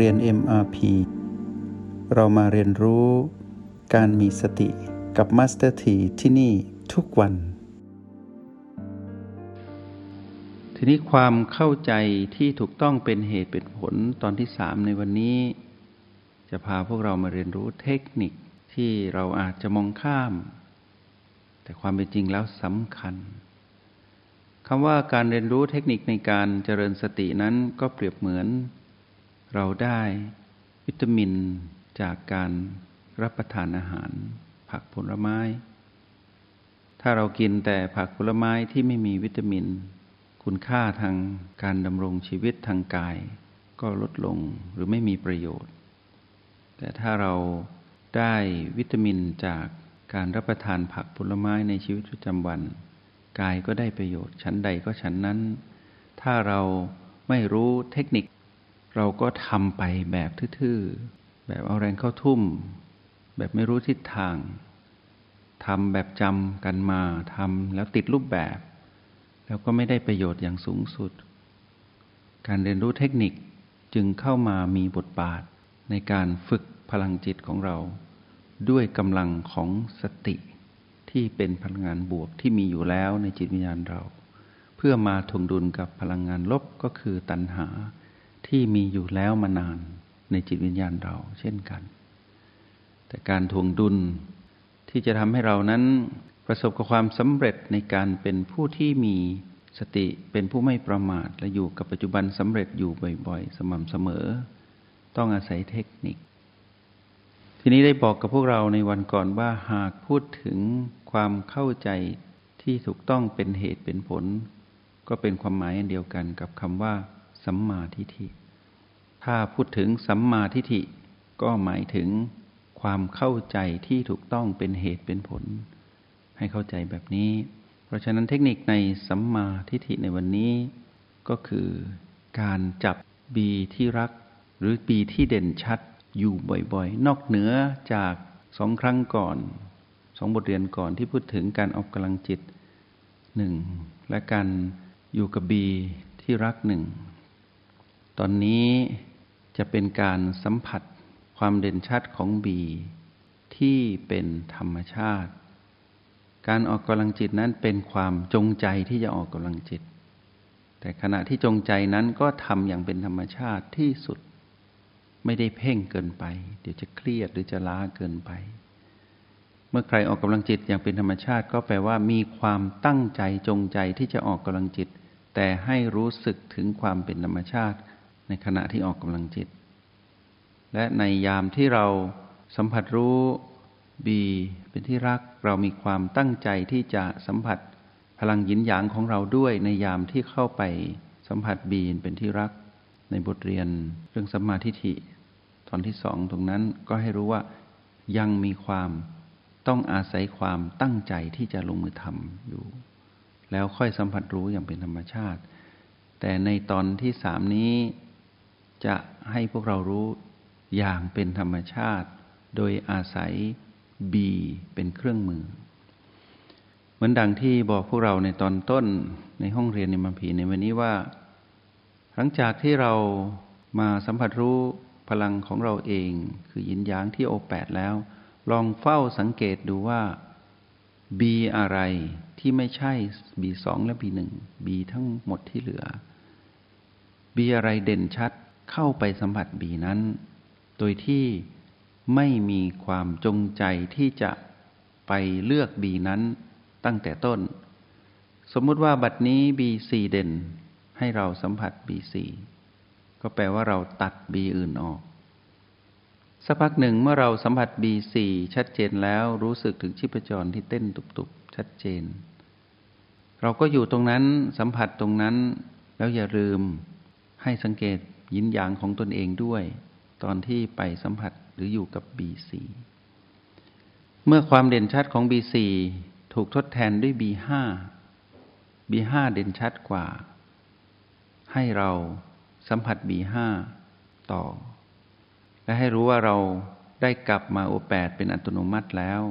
เรียน MRP เรามาเรียนรู้การมีสติกับ Master T ที่ที่นี่ทุกวัน ทีนี้ความเข้าใจที่ถูกต้องเป็นเหตุเป็นผลตอนที่สามในวันนี้ จะพาพวกเรามาเรียนรู้เทคนิคที่เราอาจจะมองข้าม แต่ความเป็นจริงแล้วสำคัญคำว่าการเรียนรู้เทคนิคในการเจริญสตินั้นก็เปรียบเหมือน เราได้วิตามินจากการรับประทานอาหาร ผักผลไม้ ถ้าเรากินแต่ผักผลไม้ที่ไม่มีวิตามิน คุณค่าทางการดำรงชีวิตทางกาย ก็ลดลงหรือไม่มีประโยชน์ แต่ถ้าเราได้วิตามินจากการรับประทานผักผลไม้ในชีวิตประจำวัน กายก็ได้ประโยชน์ชั้นใดก็ชั้นนั้น ถ้าเราไม่รู้เทคนิค เราก็ทำไปแบบทื่อๆ แบบเอาแรงเข้าทุ่ม แบบไม่รู้ทิศทางทำแบบจำกันมาทำแล้วติดรูปแบบ แล้วก็ไม่ได้ประโยชน์อย่างสูงสุด การเรียนรู้เทคนิคจึงเข้ามามีบทบาทในการฝึกพลังจิตของเรา ด้วยกำลังของสติที่เป็นพลังงานบวกที่มีอยู่แล้วในจิตวิญญาณเรา เพื่อมาทวงดุลกับพลังงานลบก็คือตัณหา ที่มีอยู่แล้วมานานในจิตวิญญาณเราเช่นกัน แต่การทวงดุลที่จะทำให้เรานั้นประสบกับความสำเร็จในการเป็นผู้ที่มีสติเป็นผู้ไม่ประมาทและอยู่กับปัจจุบันสำเร็จอยู่บ่อยๆ สม่ำเสมอ ต้องอาศัยเทคนิค ทีนี้ได้บอกกับพวกเราในวันก่อนว่าหากพูดถึงความเข้าใจที่ถูกต้องเป็นเหตุเป็นผล ก็เป็นความหมายอันเดียวกันกับคำว่า สัมมาทิฏฐิ ถ้าพูดถึงสัมมาทิฏฐิก็หมายถึงความเข้าใจที่ถูกต้องเป็นเหตุเป็นผล ให้เข้าใจแบบนี้ เพราะฉะนั้นเทคนิคในสัมมาทิฏฐิในวันนี้ ก็คือการจับบีที่รัก หรือบีที่เด่นชัดอยู่บ่อยๆ นอกเหนือจากสองครั้งก่อนสองบทเรียนก่อนที่พูดถึงการออกกำลังจิตหนึ่งและการอยู่กับบีที่รักหนึ่ง ตอนนี้จะเป็นการสัมผัสความเด่นชัดของบีที่เป็นธรรมชาติ การออกกำลังจิตนั้นเป็นความจงใจที่จะออกกำลังจิต แต่ขณะที่จงใจนั้นก็ทำอย่างเป็นธรรมชาติที่สุด ไม่ได้เพ่งเกินไป เดี๋ยวจะเครียดหรือจะล้าเกินไป เมื่อใครออกกำลังจิตอย่างเป็นธรรมชาติ ก็แปลว่ามีความตั้งใจจงใจที่จะออกกำลังจิต แต่ให้รู้สึกถึงความเป็นธรรมชาติ ในขณะที่ออกกำลังจิต และในยามที่เราสัมผัสรู้บีเป็นที่รักเรามีความตั้งใจที่จะสัมผัสพลังหยินหยางของเราด้วยในยามที่เข้าไปสัมผัสบีเป็นที่รัก ในบทเรียนเรื่องสัมมาทิฏฐิตอนที่สองตรงนั้นก็ให้รู้ว่ายังมีความต้องอาศัยความตั้งใจที่จะลงมือทำอยู่ แล้วค่อยสัมผัสรู้อย่างเป็นธรรมชาติ แต่ในตอนที่สามนี้ จะให้พวกเรารู้อย่างเป็นธรรมชาติ โดยอาศัยบีเป็นเครื่องมือ เหมือนดังที่บอกพวกเราในตอนต้นในห้องเรียนในมัมพีในวันนี้ว่า หลังจากที่เรามาสัมผัสรู้พลังของเราเองคือยินยางที่โอแปดแล้ว ลองเฝ้าสังเกตดูว่าบีอะไรที่ไม่ใช่บีสองและบีหนึ่งบีทั้งหมดที่เหลือบีอะไรเด่นชัด เข้าไปสัมผัสบีนั้น โดยที่ไม่มีความจงใจที่จะไปเลือกบีนั้นตั้งแต่ต้น สมมุติว่าบัดนี้บีสี่เด่น ให้เราสัมผัสบีสี่ก็แปลว่าเราตัดบีอื่นออก สักพักหนึ่งเมื่อเราสัมผัสบีสี่ชัดเจนแล้วรู้สึกถึงชีพจรที่เต้นตุบๆ ชัดเจน เราก็อยู่ตรงนั้นสัมผัสตรงนั้นแล้วอย่าลืมให้สังเกต ยินยางของตนเองด้วย ตอนที่ไปสัมผัสหรืออยู่กับบีสี่เมื่อความเด่นชัดของบีสี่ถูกทดแทนด้วยบีห้าบีห้าเด่นชัดกว่า ให้เราสัมผัสบีห้าต่อ และให้รู้ว่าเราได้กลับมาโอแปดเป็นอัตโนมัติแล้ว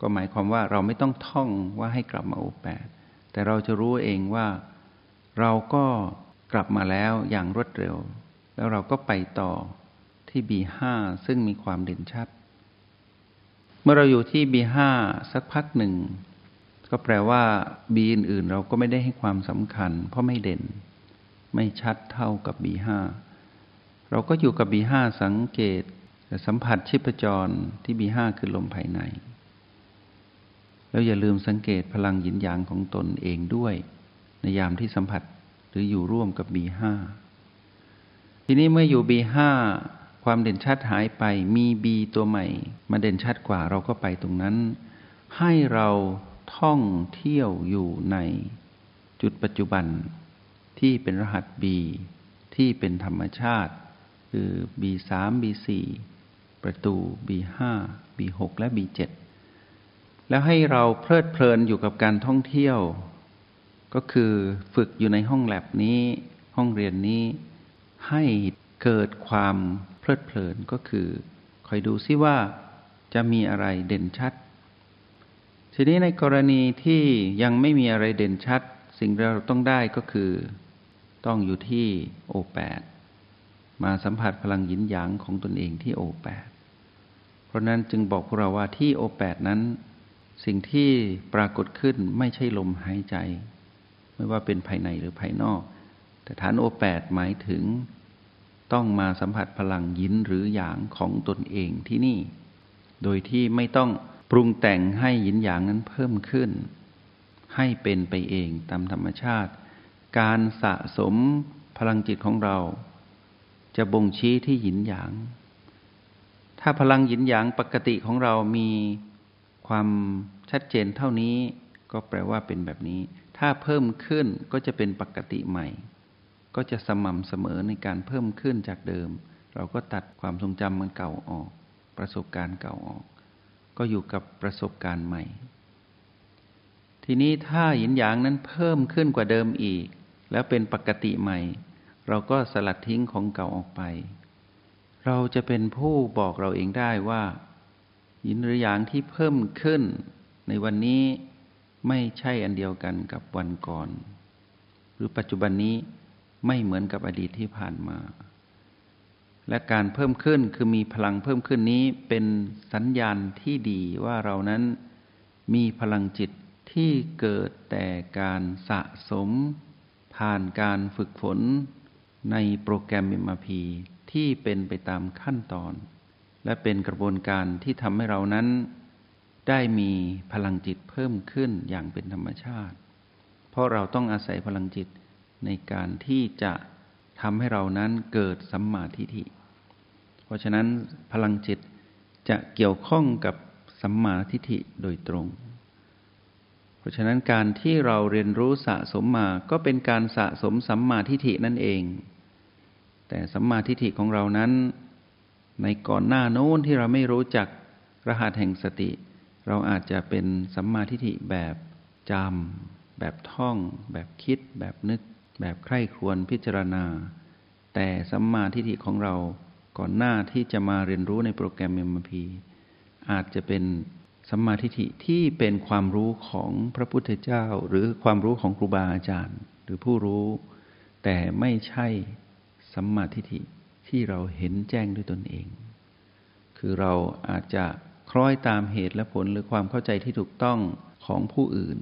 ก็หมายความว่าเราไม่ต้องท่องว่าให้กลับมาโอแปดแต่เราจะรู้เองว่าเราก็ กลับมาแล้วอย่างรวดเร็ว แล้วเราก็ไปต่อที่ B5 ซึ่งมีความเด่นชัด เมื่อเราอยู่ที่ B5 สักพักหนึ่ง ก็แปลว่า B อื่นๆ เราก็ไม่ได้ให้ความสำคัญ เพราะไม่เด่น ไม่ชัดเท่ากับ B5 เราก็อยู่กับ B5 สังเกตสัมผัสชิพจรที่ B5 คือลมภายใน แล้วอย่าลืมสังเกตพลังหยินหยางของตนเองด้วย ในยามที่สัมผัส หรืออยู่ร่วมกับ B5 ทีนี้เมื่ออยู่ B5 ความเด่นชัดหายไปมี B ตัวใหม่ มาเด่นชัดกว่าเราก็ไปตรงนั้น ให้เราท่องเที่ยวอยู่ในจุดปัจจุบันที่เป็นรหัส B ที่เป็นธรรมชาติ คือ B3 B4 ประตู B5 B6 และ B7 แล้วให้เราเพลิดเพลินอยู่กับการท่องเที่ยว ก็คือฝึกอยู่ในห้องแลบนี้ห้องเรียนนี้ ให้เกิดความเพลิดเพลินก็คือคอยดูซิว่าจะมีอะไรเด่นชัด ทีนี้ในกรณีที่ยังไม่มีอะไรเด่นชัด สิ่งเราต้องได้ก็คือ ต้องอยู่ที่โอแปดมาสัมผัสพลังหยินหยางของตนเองที่โอแปดเพราะนั้นจึงบอกพวกเราว่าที่โอแปดนั้น สิ่งที่ปรากฏขึ้นไม่ใช่ลมหายใจ ไม่ว่าเป็นภายในหรือภายนอก แต่ฐานโอแปดหมายถึง ต้องมาสัมผัสพลังยินหรือหยางของตนเองที่นี่ โดยที่ไม่ต้องปรุงแต่งให้ยินหยางนั้นเพิ่มขึ้น ให้เป็นไปเองตามธรรมชาติ การสะสมพลังจิตของเรา จะบ่งชี้ที่หยินหยาง ถ้าพลังหยินหยางปกติของเรามีความชัดเจนเท่านี้ก็แปลว่าเป็นแบบนี้ ถ้าเพิ่มขึ้นก็จะเป็นปกติใหม่ ก็จะสม่ำเสมอในการเพิ่มขึ้นจากเดิม เราก็ตัดความทรงจำมันเก่าออก ประสบการณ์เก่าออก ก็อยู่กับประสบการณ์ใหม่ ทีนี้ถ้าหยินหยางนั้นเพิ่มขึ้นกว่าเดิมอีก แล้วเป็นปกติใหม่ เราก็สลัดทิ้งของเก่าออกไป เราจะเป็นผู้บอกเราเองได้ว่า หยินหรือหยางที่เพิ่มขึ้นในวันนี้ ไม่ใช่อันเดียวกันกับวันก่อน หรือปัจจุบันนี้ไม่เหมือนกับอดีตที่ผ่านมา และการเพิ่มขึ้นคือมีพลังเพิ่มขึ้นนี้เป็นสัญญาณที่ดีว่าเรานั้นมีพลังจิตที่เกิดแต่การสะสม ผ่านการฝึกฝน ในโปรแกรม MRP ที่เป็นไปตามขั้นตอน และเป็นกระบวนการที่ทำให้เรานั้น ได้มีพลังจิตเพิ่มขึ้นอย่างเป็นธรรมชาติ เพราะเราต้องอาศัยพลังจิตในการที่จะทำให้เรานั้นเกิดสัมมาทิฏฐิ เพราะฉะนั้นพลังจิตจะเกี่ยวข้องกับสัมมาทิฏฐิโดยตรง เพราะฉะนั้นการที่เราเรียนรู้สะสมมาก็เป็นการสะสมสัมมาทิฏฐินั่นเอง แต่สัมมาทิฏฐิของเรานั้น ในก่อนหน้าโน้นที่เราไม่รู้จักรหัสแห่งสติ เราอาจจะเป็นสัมมาทิฏฐิแบบจำแบบท่อง แบบคิด แบบนึก แบบใคร่ครวญพิจารณา แต่สัมมาทิฏฐิของเราก่อนหน้าที่จะมาเรียนรู้ในโปรแกรม MMP อาจจะเป็นสัมมาทิฏฐิที่เป็นความรู้ของพระพุทธเจ้า หรือความรู้ของครูบาอาจารย์ หรือผู้รู้ แต่ไม่ใช่สัมมาทิฏฐิที่เราเห็นแจ้งด้วยตนเอง คือเราอาจจะ คล้อยตามเหตุและผลหรือความเข้าใจที่ถูกต้องของผู้อื่น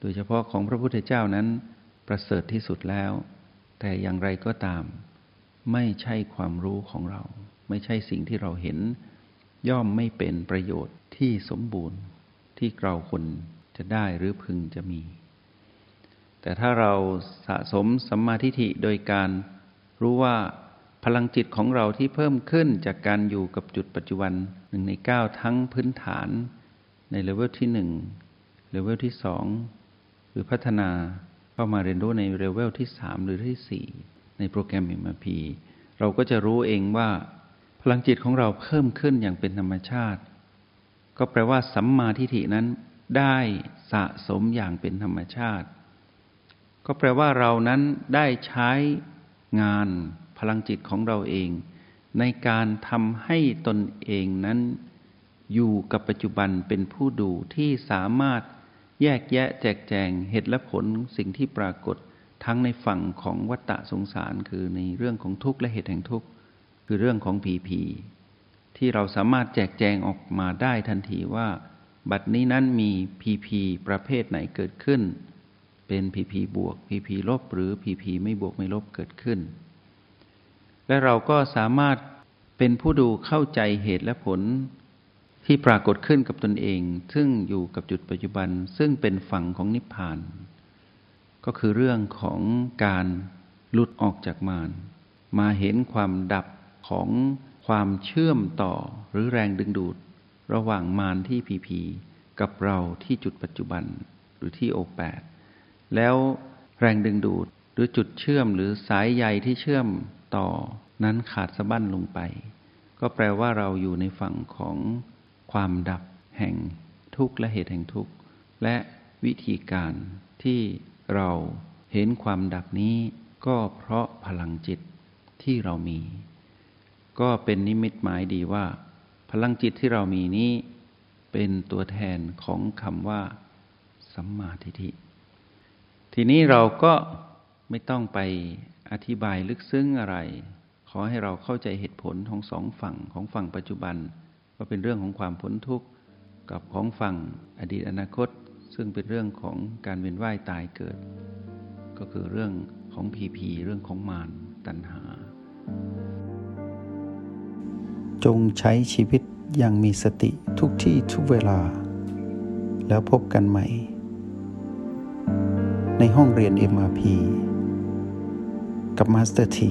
โดยเฉพาะของพระพุทธเจ้านั้น ประเสริฐที่สุดแล้ว แต่อย่างไรก็ตาม ไม่ใช่ความรู้ของเรา ไม่ใช่สิ่งที่เราเห็น ย่อมไม่เป็นประโยชน์ที่สมบูรณ์ ที่เราคนจะได้หรือพึงจะมี แต่ถ้าเราสะสมสัมมาทิฏฐิโดยการรู้ว่า พลังจิตของเราที่เพิ่มขึ้นจากการอยู่กับจุดปัจจุบันหนึ่งในเก้าทั้งพื้นฐาน ในเลเวลที่หนึ่งเลเวลที่สองหรือพัฒนาเข้ามาเรียนรู้ในเลเวลที่สามหรือที่สี่ในโปรแกรม MRP เราก็จะรู้เองว่า พลังจิตของเราเพิ่มขึ้นอย่างเป็นธรรมชาติ ก็แปลว่าสัมมาทิฏฐินั้นได้สะสมอย่างเป็นธรรมชาติ ก็แปลว่าเรานั้นได้ใช้งาน พลังจิตของเราเอง ในการทำให้ตนเองนั้น อยู่กับปัจจุบันเป็นผู้ดูที่สามารถแยกแยะแจกแจงเหตุและผลสิ่งที่ปรากฏทั้งในฝั่งของวัฏฏะสงสาร คือในเรื่องของทุกข์และเหตุแห่งทุกข์คือเรื่องของผีผีที่เราสามารถแจกแจงออกมาได้ทันทีว่า บัดนี้นั้นมีพีพีประเภทไหนเกิดขึ้น เป็นพีพีบวกพีพีลบหรือพีพีไม่บวกไม่ลบเกิดขึ้น และเราก็สามารถเป็นผู้ดูเข้าใจเหตุและผล ที่ปรากฏขึ้นกับตนเอง ซึ่งอยู่กับจุดปัจจุบัน ซึ่งเป็นฝั่งของนิพพาน ก็คือเรื่องของการหลุดออกจากมารมาเห็นความดับของความเชื่อมต่อหรือแรงดึงดูด ระหว่างมารที่พีพีกับเราที่จุดปัจจุบันหรือที่โอแปดแล้วแรงดึงดูดหรือจุดเชื่อมหรือสายใยที่เชื่อม ต่อนั้นขาดสะบั้นลงไป ก็แปลว่าเราอยู่ในฝั่งของความดับแห่งทุกข์และเหตุแห่งทุกข์ และวิธีการที่เราเห็นความดับนี้ ก็เพราะพลังจิตที่เรามี ก็เป็นนิมิตหมายดีว่า พลังจิตที่เรามีนี้ เป็นตัวแทนของคำว่าสัมมาทิฏฐิทีนี้เราก็ ไม่ต้องไปอธิบายลึกซึ้งอะไร ขอให้เราเข้าใจเหตุผลของสองฝั่งของฝั่งปัจจุบัน ว่าเป็นเรื่องของความพ้นทุกข์กับของฝั่งอดีตอนาคต ซึ่งเป็นเรื่องของการเวียนว่ายตายเกิด ก็คือเรื่องของผีผีเรื่องของมารตัณหา จงใช้ชีวิตอย่างมีสติทุกที่ทุกเวลา แล้วพบกันใหม่ ในห้องเรียน MRP กับมาสเตอร์ที